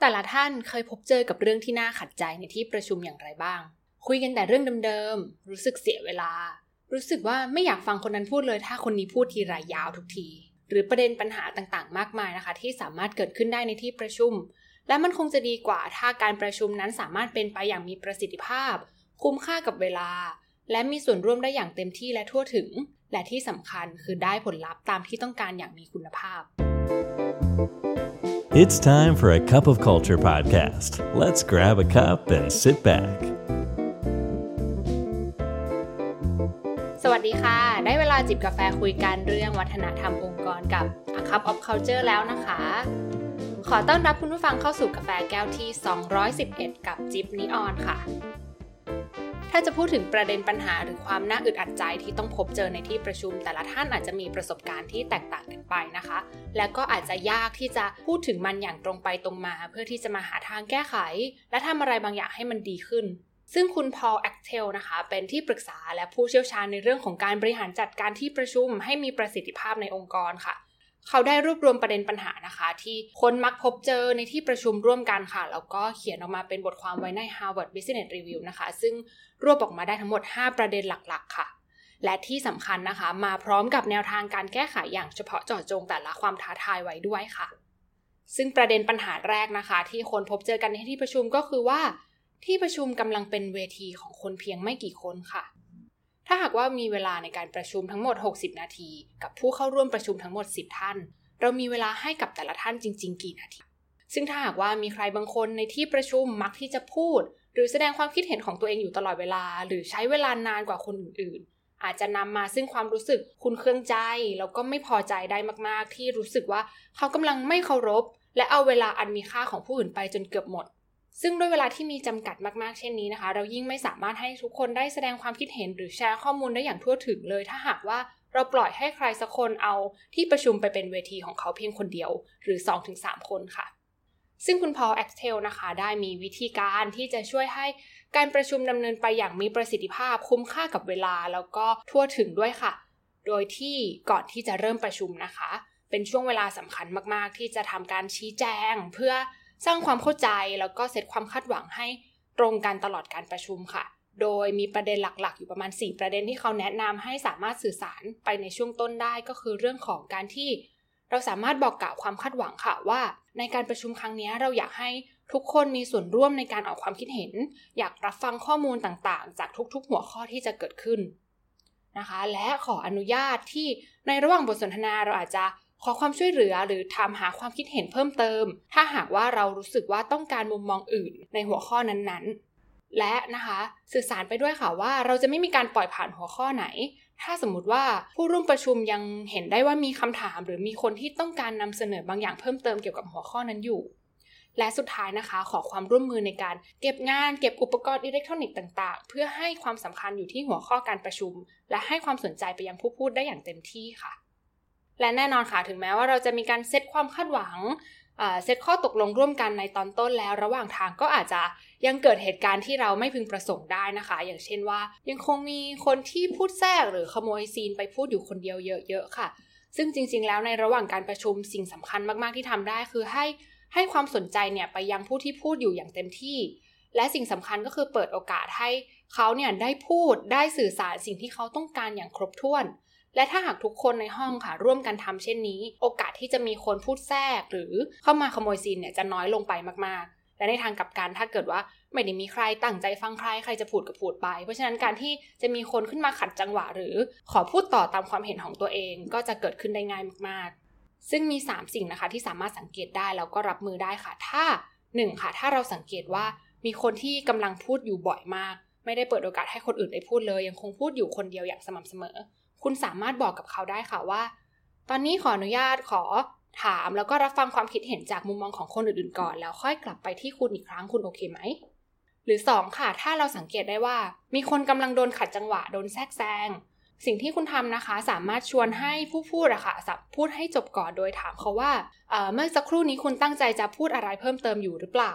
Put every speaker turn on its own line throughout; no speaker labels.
แต่ละท่านเคยพบเจอกับเรื่องที่น่าขัดใจในที่ประชุมอย่างไรบ้าง คุยกันแต่เรื่องเดิมๆ รู้สึกเสียเวลา รู้สึกว่าไม่อยากฟังคนนั้นพูดเลย ถ้าคนนี้พูดทีรายยาวทุกที หรือประเด็นปัญหาต่างๆ มากมายนะคะ ที่สามารถเกิดขึ้นได้ในที่ประชุม และมันคงจะดีกว่าถ้าการประชุมนั้นสามารถเป็นไปอย่างมีประสิทธิภาพ คุ้มค่ากับเวลา และมีส่วนร่วมได้อย่างเต็มที่และทั่วถึง และที่สำคัญคือได้ผลลัพธ์ตามที่ต้องการอย่างมีคุณภาพ
It's time for a cup of culture podcast. Let's grab a cup and sit back.
สวัสดีค่ะ ได้เวลาจิบกาแฟคุยกันเรื่องวัฒนธรรมองค์กรกับ A Cup of Culture แล้วนะคะ ขอต้อนรับคุณผู้ฟังเข้าสู่กาแฟแก้วที่ 211 กับจิบนิออนค่ะ ถ้าจะพูดถึงประเด็นปัญหาหรือความน่าอึดอัดใจที่ต้องพบเจอในที่ประชุม แต่ละท่านอาจจะมีประสบการณ์ที่แตกต่างกันไปนะคะ และก็อาจจะยากที่จะพูดถึงมันอย่างตรงไปตรงมา เพื่อที่จะมาหาทางแก้ไข และทำอะไรบางอย่างให้มันดีขึ้นซึ่งคุณ Paul Axtell นะคะ เป็นที่ปรึกษาและผู้เชี่ยวชาญในเรื่องของการบริหารจัดการที่ประชุมให้มีประสิทธิภาพในองค์กรค่ะ เขาได้รวบรวมประเด็นปัญหานะคะ ที่คนมักพบเจอในที่ประชุมร่วมกันค่ะ แล้วก็เขียนออกมาเป็นบทความไว้ใน Harvard Business Review นะคะ ซึ่งรวบออกมาได้ทั้งหมด 5 ประเด็นหลักๆ ค่ะ และที่สำคัญนะคะ มาพร้อมกับแนวทางการแก้ไขอย่างเฉพาะเจาะจงแต่ละความท้าทายไว้ด้วยค่ะ ซึ่งประเด็นปัญหาแรกนะคะ ที่คนพบเจอกันในที่ประชุมก็คือว่า ที่ประชุมกำลังเป็นเวทีของคนเพียงไม่กี่คนค่ะ ถ้าหากว่ามีเวลาในการประชุมทั้งหมด 60 นาที กับผู้เข้าร่วมประชุมทั้งหมด 10 ท่าน เรามีเวลาให้กับแต่ละท่านจริง ๆ กี่นาที ซึ่งถ้าหากว่ามีใครบางคนในที่ประชุมมักที่จะพูด หรือแสดงความคิดเห็นของตัวเองอยู่ตลอดเวลา หรือใช้เวลานานกว่าคนอื่นๆ อาจจะนำมาซึ่งความรู้สึกคุณเครื่องใจแล้วก็ไม่พอใจได้มาก ๆ ที่รู้สึกว่าเขากำลังไม่เคารพ และเอาเวลาอันมีค่าของผู้อื่นไปจนเกือบหมด ซึ่งด้วยเวลาที่มีจำกัดมากๆ เช่นนี้นะคะ เรายิ่งไม่สามารถให้ทุกคนได้แสดงความคิดเห็นหรือแชร์ข้อมูลได้อย่างทั่วถึงเลย ถ้าหากว่าเราปล่อยให้ใครสักคนเอาที่ประชุมไปเป็นเวทีของเขาเพียงคนเดียว หรือ 2-3 คนค่ะ ซึ่งคุณพอลแอคเทลนะคะ ได้มีวิธีการที่จะช่วยให้การประชุมดำเนินไปอย่างมีประสิทธิภาพคุ้มค่ากับเวลาแล้วก็ทั่วถึงด้วยค่ะ โดยที่ก่อนที่จะเริ่มประชุมนะคะ เป็นช่วงเวลาสำคัญมากๆ ที่จะทำการชี้แจงเพื่อ สร้างความเข้าใจแล้วก็เซตความคาดหวังให้ตรงกันตลอดการประชุมค่ะ โดยมีประเด็นหลักๆ อยู่ประมาณ 4 ประเด็นที่เขาแนะนำให้สามารถสื่อสารไปในช่วงต้นได้ก็คือเรื่องของการที่ เราสามารถบอกกล่าวความคาดหวังค่ะว่า ในการประชุมครั้งนี้เราอยากให้ทุกคนมีส่วนร่วมในการออกความคิดเห็น อยากรับฟังข้อมูลต่างๆ จากทุกๆ หัวข้อที่จะเกิดขึ้นนะคะ และขออนุญาตที่ในระหว่างบทสนทนาเราอาจจะ ขอความช่วยเหลือหรือถามหาความคิดเห็นเพิ่มเติม ถ้าหากว่าเรารู้สึกว่าต้องการมุมมองอื่นในหัวข้อนั้นๆ และนะคะสื่อสารไปด้วยค่ะว่าเราจะไม่มีการปล่อยผ่านหัวข้อไหน ถ้าสมมติว่าผู้ร่วมประชุมยังเห็นได้ว่ามีคำถาม หรือมีคนที่ต้องการนำเสนอบางอย่างเพิ่มเติมเกี่ยวกับหัวข้อนั้นอยู่และสุดท้ายนะคะ ขอความร่วมมือในการเก็บงานเก็บอุปกรณ์อิเล็กทรอนิกส์ต่างๆ เพื่อให้ความสำคัญอยู่ที่หัวข้อการประชุม และให้ความสนใจไปยังผู้พูดได้อย่างเต็มที่ค่ะ และแน่นอนค่ะถึงแม้ว่าเราจะมีการเซตความคาดหวังเซตข้อตกลงร่วมกันในตอนต้นแล้ว ระหว่างทางก็อาจจะยังเกิดเหตุการณ์ที่เราไม่พึงประสงค์ได้นะคะ อย่างเช่นว่า ยังคงมีคนที่พูดแทรกหรือขโมยซีนไปพูดอยู่คนเดียวเยอะๆค่ะ ซึ่งจริง ๆ แล้วในระหว่างการประชุมสิ่งสำคัญมากๆที่ทำได้ คือให้ให้ความสนใจเนี่ยไปยังผู้ที่พูดอยู่อย่างเต็มที่ และสิ่งสำคัญก็คือเปิดโอกาสให้เขาเนี่ยได้พูดได้สื่อสารสิ่งที่เขาต้องการอย่างครบถ้วน และถ้าหากทุกคนในห้องค่ะ ร่วมกันทำเช่นนี้ โอกาสที่จะมีคนพูดแทรก หรือเข้ามาขโมยซีนเนี่ยจะน้อยลงไปมากๆ และในทางกลับกันถ้าเกิดว่าไม่ได้มีใครตั้งใจฟังใครใครจะพูดก็พูดไป เพราะฉะนั้นการที่จะมีคนขึ้นมาขัดจังหวะ หรือขอพูดต่อตามความเห็นของตัวเอง ก็จะเกิดขึ้นได้ง่ายมากๆ ซึ่งมี 3 สิ่งนะคะที่สามารถสังเกตได้แล้วก็รับมือได้ค่ะ ถ้า 1 ค่ะ ถ้าเราสังเกตว่ามีคนที่กำลังพูดอยู่บ่อยมาก ไม่ได้เปิดโอกาสให้คนอื่นได้พูดเลย ยังคงพูดอยู่คนเดียวอย่างสม่ำเสมอ คุณสามารถบอกกับเขาได้ค่ะว่า ตอนนี้ขออนุญาตขอถามแล้วก็รับฟังความคิดเห็นจากมุมมองของคนอื่นๆก่อน แล้วค่อยกลับไปที่คุณอีกครั้งคุณโอเคไหม หรือ 2 ค่ะ ถ้าเราสังเกตได้ว่า มีคนกำลังโดนขัดจังหวะโดนแทรกแซงสิ่งที่คุณทำนะคะ สามารถชวนให้ผู้พูดอะค่ะพูดให้จบก่อนโดยถามเขาว่าเเมื่อสักครู่นี้คุณตั้งใจจะพูดอะไรเพิ่มเติมอยู่หรือเปล่า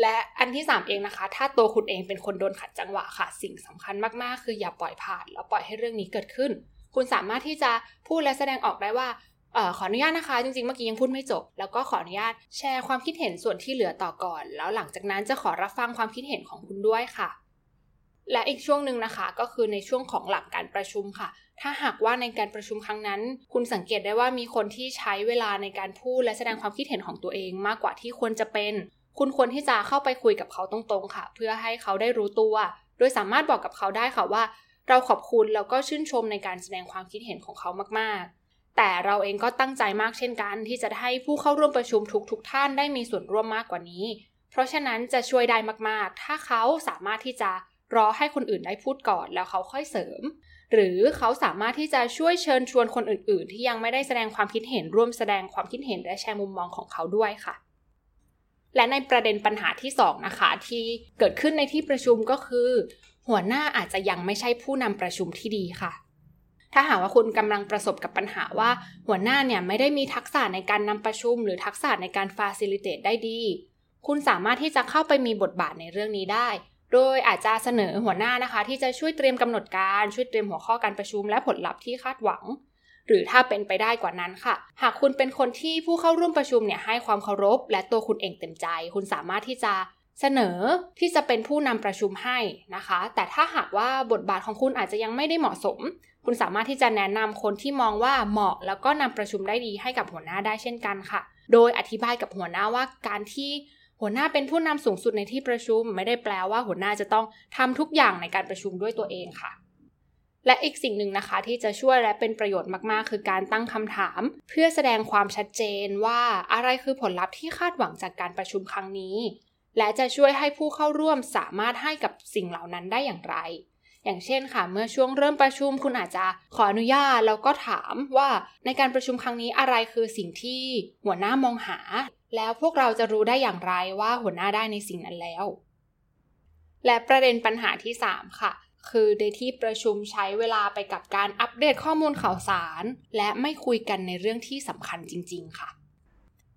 และอันที่ 3 เองนะคะ ถ้าตัวคุณเองเป็นคนโดนขัดจังหวะค่ะ สิ่งสำคัญมากๆ คืออย่าปล่อยผ่าน แล้วปล่อยให้เรื่องนี้เกิดขึ้น คุณสามารถที่จะพูดและแสดงออกได้ว่าออขออนุญาตนะคะ จริงๆ เมื่อกี้ยังพูดไม่จบ แล้วก็ขออนุญาตแชร์ความคิดเห็นส่วนที่เหลือต่อก่อน แล้วหลังจากนั้นจะขอรับฟังความคิดเห็นของคุณด้วยค่ะ และอีกช่วงหนึ่งนะคะ ก็คือในช่วงของหลังการประชุมค่ะ ถ้าหากว่าในการประชุมครั้งนั้น คุณสังเกตได้ว่ามีคนที่ใช้เวลาในการพูดและแสดงความคิดเห็นของตัวเองมากกว่าที่ควรจะเป็น คุณควรที่จะเข้าไปคุยกับเขาตรงๆค่ะ เพื่อให้เขาได้รู้ตัว โดยสามารถบอกกับเขาได้ค่ะว่า เราขอบคุณแล้วก็ชื่นชมในการแสดงความคิดเห็นของเขามากๆ แต่เราเองก็ตั้งใจมากเช่นกัน ที่จะให้ผู้เข้าร่วมประชุมทุกๆทท่านได้มีส่วนร่วมมากกว่านี้ เพราะฉะนั้นจะช่วยได้มากๆ ถ้าเขาสามารถที่จะรอให้คนอื่นได้พูดก่อนแล้วเขาค่อยเสริม หรือเขาสามารถที่จะช่วยเชิญชวนคนอื่น ๆ ที่ยังไม่ได้แสดงความคิดเห็นร่วมแสดงความคิดเห็นและแชร์มุมมองของเขาด้วยค่ะ และในประเด็นปัญหาที่2นะคะที่เกิดขึ้นในที่ประชุมก็คือ หัวหน้าอาจจะยังไม่ใช่ผู้นำประชุมที่ดีค่ะ ถ้าหากว่าคุณกำลังประสบกับปัญหาว่า หัวหน้าเนี่ยไม่ได้มีทักษะในการนำประชุม หรือทักษะในการฟาซิลิเตตได้ดี คุณสามารถที่จะเข้าไปมีบทบาทในเรื่องนี้ได้ โดยอาจจะเสนอหัวหน้านะคะ ที่จะช่วยเตรียมกำหนดการช่วยเตรียมหัวข้อการประชุม และผลลัพธ์ที่คาดหวัง หรือถ้าเป็นไปได้กว่านั้นค่ะ หากคุณเป็นคนที่ผู้เข้าร่วมประชุมเนี่ยให้ความเคารพ และตัวคุณเองเต็มใจ คุณสามารถที่จะเสนอที่จะเป็นผู้นำประชุมให้นะคะ แต่ถ้าหากว่าบทบาทของคุณอาจจะยังไม่ได้เหมาะสม คุณสามารถที่จะแนะนำคนที่มองว่าเหมาะ แล้วก็นำประชุมได้ดีให้กับหัวหน้าได้เช่นกันค่ะ โดยอธิบายกับหัวหน้าว่าการที่หัวหน้าเป็นผู้นำสูงสุดในที่ประชุม ไม่ได้แปลว่าหัวหน้าจะต้องทำทุกอย่างในการประชุมด้วยตัวเองค่ะ และอีกสิ่งหนึ่งนะคะที่จะช่วยและเป็นประโยชน์มากๆ คือการตั้งคำถาม เพื่อแสดงความชัดเจนว่าอะไรคือผลลัพธ์ที่คาดหวังจากการประชุมครั้งนี้ และจะช่วยให้ผู้เข้าร่วมสามารถให้กับสิ่งเหล่านั้นได้อย่างไร อย่างเช่นค่ะ เมื่อช่วงเริ่มประชุมคุณอาจจะขออนุญาตแล้วก็ถามว่าในการประชุมครั้งนี้อะไรคือสิ่งที่หัวหน้ามองหา แล้วพวกเราจะรู้ได้อย่างไรว่าหัวหน้าได้ในสิ่งนั้นแล้ว และประเด็นปัญหาที่ 3 ค่ะ คือในที่ประชุมใช้เวลาไปกับการอัปเดตข้อมูลข่าวสาร และไม่คุยกันในเรื่องที่สำคัญจริง ๆ ค่ะ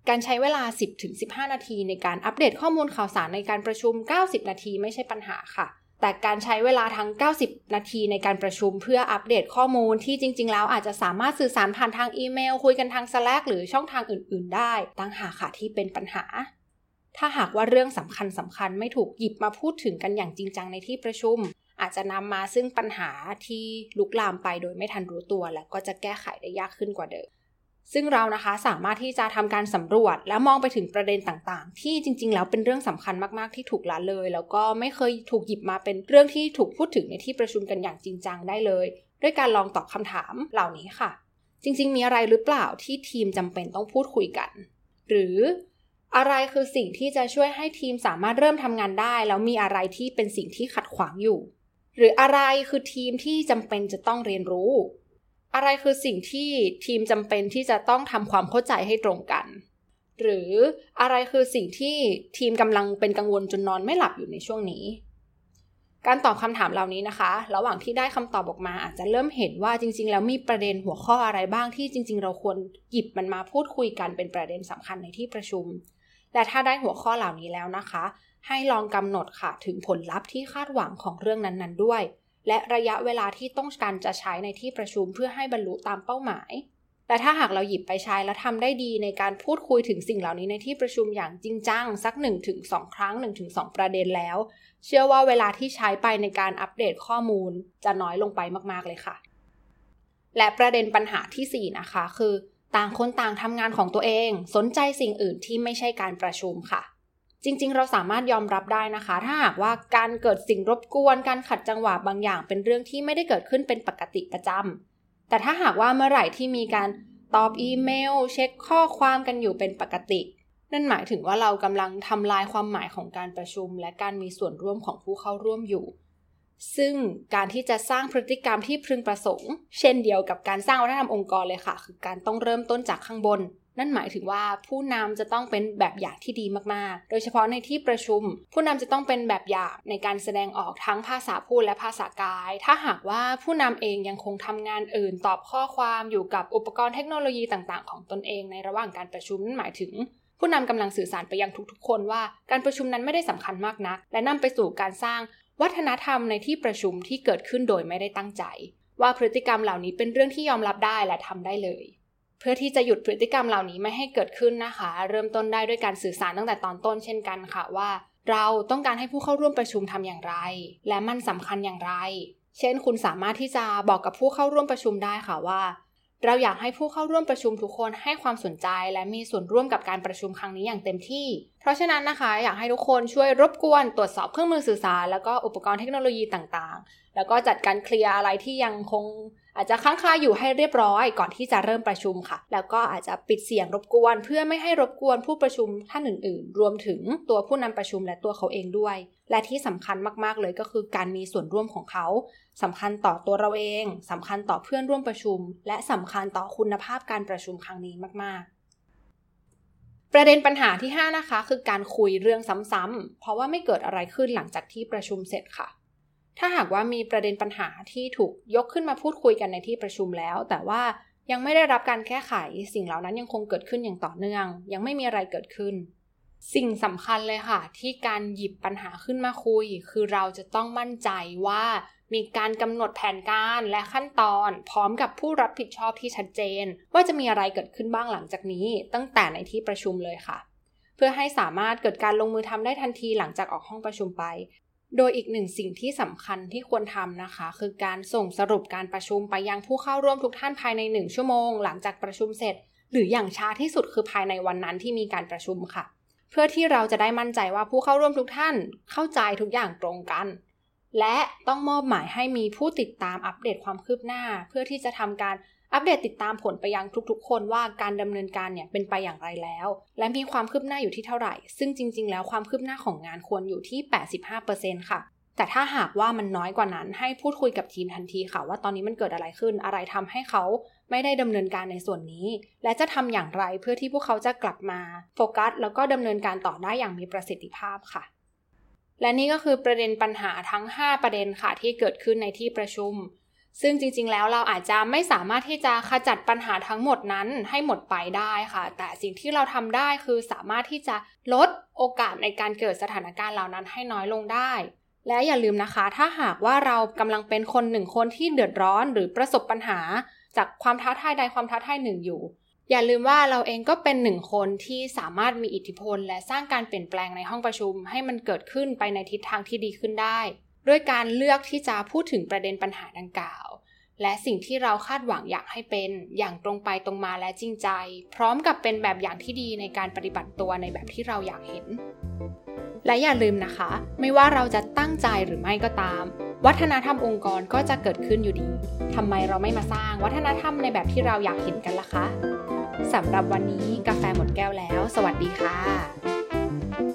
การใช้เวลา 10-15 นาทีในการอัปเดตข้อมูลข่าวสารในการประชุม 90 นาทีไม่ใช่ปัญหาค่ะ แต่การใช้เวลาทั้ง 90 นาทีในการประชุมเพื่ออัปเดตข้อมูลที่จริง ๆ แล้วอาจจะสามารถสื่อสารผ่านทางอีเมล คุยกันทาง Slack หรือช่องทางอื่น ๆ ได้ตั้งหาค่ะที่เป็นปัญหาถ้าหากว่าเรื่องสำคัญสำคัญไม่ถูกหยิบมาพูดถึงกันอย่างจริงจังในที่ประชุม อาจจะนำมาซึ่งปัญหาที่ลุกลามไปโดยไม่ทันรู้ตัว แล้วก็จะแก้ไขได้ยากขึ้นกว่าเดิม ซึ่งเรานะคะสามารถที่จะทำการสำรวจ และมองไปถึงประเด็นต่างๆ ที่จริง ๆ แล้วเป็นเรื่องสำคัญมากๆที่ถูกละเลย แล้วก็ไม่เคยถูกหยิบมาเป็นเรื่องที่ถูกพูดถึงในที่ประชุมกันอย่างจริงจังได้เลย ด้วยการลองตอบคำถามเหล่านี้ค่ะ จริง ๆ มีอะไรหรือเปล่าที่ทีมจำเป็นต้องพูดคุยกัน หรืออะไรคือสิ่งที่จะช่วยให้ทีมสามารถเริ่มทำงานได้ แล้วมีอะไรที่เป็นสิ่งที่ขัดขวางอยู่ หรืออะไรคือทีมที่จำเป็นจะต้องเรียนรู้ อะไรคือสิ่งที่ทีมจำเป็นที่จะต้องทำความเข้าใจให้ตรงกัน หรืออะไรคือสิ่งที่ทีมกำลังเป็นกังวลจนนอนไม่หลับอยู่ในช่วงนี้ การตอบคำถามเหล่านี้นะคะ ระหว่างที่ได้คำตอบออกมาอาจจะเริ่มเห็นว่าจริง ๆ แล้วมีประเด็นหัวข้ออะไรบ้างที่จริง ๆ เราควรหยิบมันมาพูดคุยกันเป็นประเด็นสำคัญในที่ประชุม และถ้าได้หัวข้อเหล่านี้แล้วนะคะ ให้ลองกำหนดค่ะถึงผลลัพธ์ที่คาดหวังของเรื่องนั้นๆด้วย และระยะเวลาที่ต้องการจะใช้ในที่ประชุมเพื่อให้บรรลุตามเป้าหมายแต่ถ้าหากเราหยิบไปใช้และทำได้ดีในการพูดคุยถึงสิ่งเหล่านี้ในที่ประชุมอย่างจริงจังสัก 1-2 ครั้ง 1-2 ประเด็นแล้ว เชื่อว่าเวลาที่ใช้ไปในการอัปเดตข้อมูล จะน้อยลงไปมากๆเลยค่ะ และประเด็นปัญหาที่ 4 นะคะ คือ ต่างคนต่างทำงานของตัวเอง สนใจสิ่งอื่นที่ไม่ใช่การประชุมค่ะ จริงๆ เราสามารถยอมรับได้นะคะ ถ้าหากว่าการเกิดสิ่งรบกวน การขัดจังหวะบางอย่าง เป็นเรื่องที่ไม่ได้เกิดขึ้นเป็นปกติประจำแต่ถ้าหากว่าเมื่อไหร่ที่มีการตอบอีเมล เช็คข้อความกันอยู่เป็นปกติ นั่นหมายถึงว่าเรากำลังทำลายความหมายของการประชุม และการมีส่วนร่วมของผู้เข้าร่วมอยู่ ซึ่งการที่จะสร้างพฤติกรรมที่พึงประสงค์ เช่นเดียวกับการสร้างวัฒนธรรมองค์กรเลยค่ะ คือการต้องเริ่มต้นจากข้างบน นั่นหมายถึงว่าผู้นำจะต้องเป็นแบบอย่างที่ดีมากๆ โดยเฉพาะในที่ประชุม ผู้นำจะต้องเป็นแบบอย่างในการแสดงออกทั้งภาษาพูดและภาษากาย ถ้าหากว่าผู้นำเองยังคงทำงานอื่น ตอบข้อความอยู่กับอุปกรณ์เทคโนโลยีต่างๆ ของตนเองในระหว่างการประชุมนั่นหมายถึงผู้นำกำลังสื่อสารไปยังทุกๆ คนว่าการประชุมนั้นไม่ได้สำคัญมากนัก และนำไปสู่การสร้างวัฒนธรรมในที่ประชุมที่เกิดขึ้นโดยไม่ได้ตั้งใจ ว่าพฤติกรรมเหล่านี้เป็นเรื่องที่ยอมรับได้และทำได้เลย พื่อที่จะหยุดพฤติกรรมเหล่านี้ไม่ให้เกิดขึ้นนะคะ เริ่มต้นได้ด้วยการสื่อสารตั้งแต่ตอนต้นเช่นกันค่ะว่า เราต้องการให้ผู้เข้าร่วมประชุมทำอย่างไร และมันสำคัญอย่างไร เช่น คุณสามารถที่จะบอกกับผู้เข้าร่วมประชุมได้ค่ะว่า เราอยากให้ผู้เข้าร่วมประชุมทุกคนให้ความสนใจ และมีส่วนร่วมกับการประชุมครั้งนี้อย่างเต็มที่ เพราะฉะนั้นนะคะ อยากให้ทุกคนช่วยรบกวนตรวจสอบเครื่องมือสื่อสาร แล้วก็อุปกรณ์เทคโนโลยีต่างๆ แล้วก็จัดการเคลียร์อะไรที่ยังคง อาจจะค้างคาอยู่ให้เรียบร้อยก่อนที่จะเริ่มประชุมค่ะ แล้วก็อาจจะปิดเสียงรบกวน เพื่อไม่ให้รบกวนผู้ประชุมท่านอื่น ๆ รวมถึงตัวผู้นำประชุมและตัวเขาเองด้วย และที่สำคัญมากๆเลยก็คือการมีส่วนร่วมของเขาสำคัญต่อตัวเราเองสำคัญต่อเพื่อนร่วมประชุม และสำคัญต่อคุณภาพการประชุมครั้งนี้มาก ๆประเด็นปัญหาที่ 5 นะคะ คือการคุยเรื่องซ้ำๆ เพราะว่าไม่เกิดอะไรขึ้นหลังจากที่ประชุมเสร็จค่ะ ถ้าหากว่ามีประเด็นปัญหาที่ถูกยกขึ้นมาพูดคุยกันในที่ประชุมแล้ว แต่ว่ายังไม่ได้รับการแก้ไข สิ่งเหล่านั้นยังคงเกิดขึ้นอย่างต่อเนื่อง ยังไม่มีอะไรเกิดขึ้น สิ่งสำคัญเลยค่ะ ที่การหยิบปัญหาขึ้นมาคุย คือเราจะต้องมั่นใจว่า มีการกำหนดแผนการและขั้นตอน พร้อมกับผู้รับผิดชอบที่ชัดเจน ว่าจะมีอะไรเกิดขึ้นบ้างหลังจากนี้ ตั้งแต่ในที่ประชุมเลยค่ะเพื่อให้สามารถเกิดการลงมือทำได้ทันทีหลังจากออกห้องประชุมไป โดยอีกหนึ่งสิ่งที่สำคัญที่ควรทำนะคะ คือการส่งสรุปการประชุมไปยังผู้เข้าร่วมทุกท่านภายในหนึ่งชั่วโมง หลังจากประชุมเสร็จ หรืออย่างช้าที่สุดคือภายในวันนั้นที่มีการประชุมค่ะ เพื่อที่เราจะได้มั่นใจว่าผู้เข้าร่วมทุกท่านเข้าใจทุกอย่างตรงกัน และต้องมอบหมายให้มีผู้ติดตามอัปเดตความคืบหน้า เพื่อที่จะทำการ อัปเดตติดตามผลไปยังทุกๆ คนว่าการดำเนินการเนี่ยเป็นไปอย่างไรแล้ว และมีความคืบหน้าอยู่ที่เท่าไหร่ ซึ่งจริง ๆ แล้วความคืบหน้าของงานควรอยู่ที่ 85%ค่ะ แต่ถ้าหากว่ามันน้อยกว่านั้นให้พูดคุยกับทีมทันทีค่ะ ว่าตอนนี้มันเกิดอะไรขึ้นอะไรทำให้เขาไม่ได้ดำเนินการในส่วนนี้ และจะทำอย่างไรเพื่อที่พวกเขาจะกลับมาโฟกัสแล้วก็ดำเนินการต่อได้อย่างมีประสิทธิภาพค่ะและนี่ก็คือประเด็นปัญหาทั้ง 5 ประเด็นค่ะที่เกิดขึ้นในที่ประชุม ซึ่งจริงๆ แล้วเราอาจจะไม่สามารถที่จะขจัดปัญหาทั้งหมดนั้นให้หมดไปได้ค่ะ แต่สิ่งที่เราทำได้คือสามารถที่จะลดโอกาสในการเกิดสถานการณ์เหล่านั้นให้น้อยลงได้ และอย่าลืมนะคะ ถ้าหากว่าเรากำลังเป็นคนหนึ่งคนที่เดือดร้อนหรือประสบปัญหา จากความท้าทายใดความท้าทายหนึ่งอยู่ อย่าลืมว่าเราเองก็เป็นหนึ่งคนที่สามารถมีอิทธิพล และสร้างการเปลี่ยนแปลงในห้องประชุม ให้มันเกิดขึ้นไปในทิศทางที่ดีขึ้นได้ ด้วยการเลือกที่จะพูดถึงประเด็นปัญหาดังกล่าว และสิ่งที่เราคาดหวังอยากให้เป็นอย่างตรงไปตรงมาและจริงใจ พร้อมกับเป็นแบบอย่างที่ดีในการปฏิบัติตัวในแบบที่เราอยากเห็น และอย่าลืมนะคะ ไม่ว่าเราจะตั้งใจหรือไม่ก็ตาม วัฒนธรรมองค์กรก็จะเกิดขึ้นอยู่ดีทำไมเราไม่มาสร้างวัฒนธรรมในแบบที่เราอยากเห็นกันล่ะคะสำหรับวันนี้กาแฟหมดแก้วแล้ว สวัสดีค่ะ